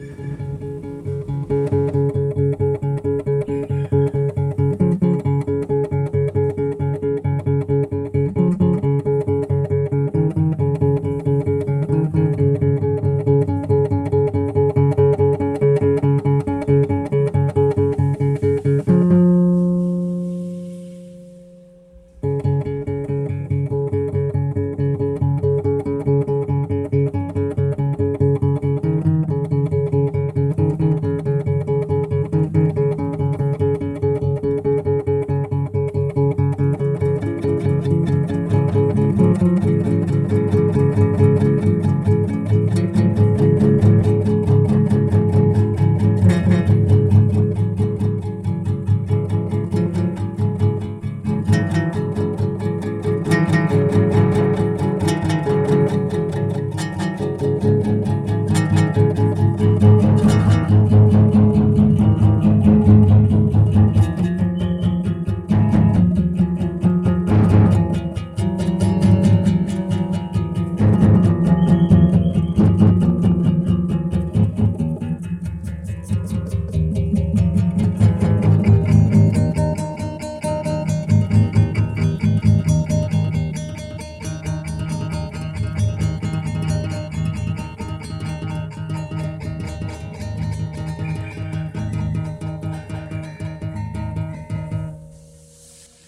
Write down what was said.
you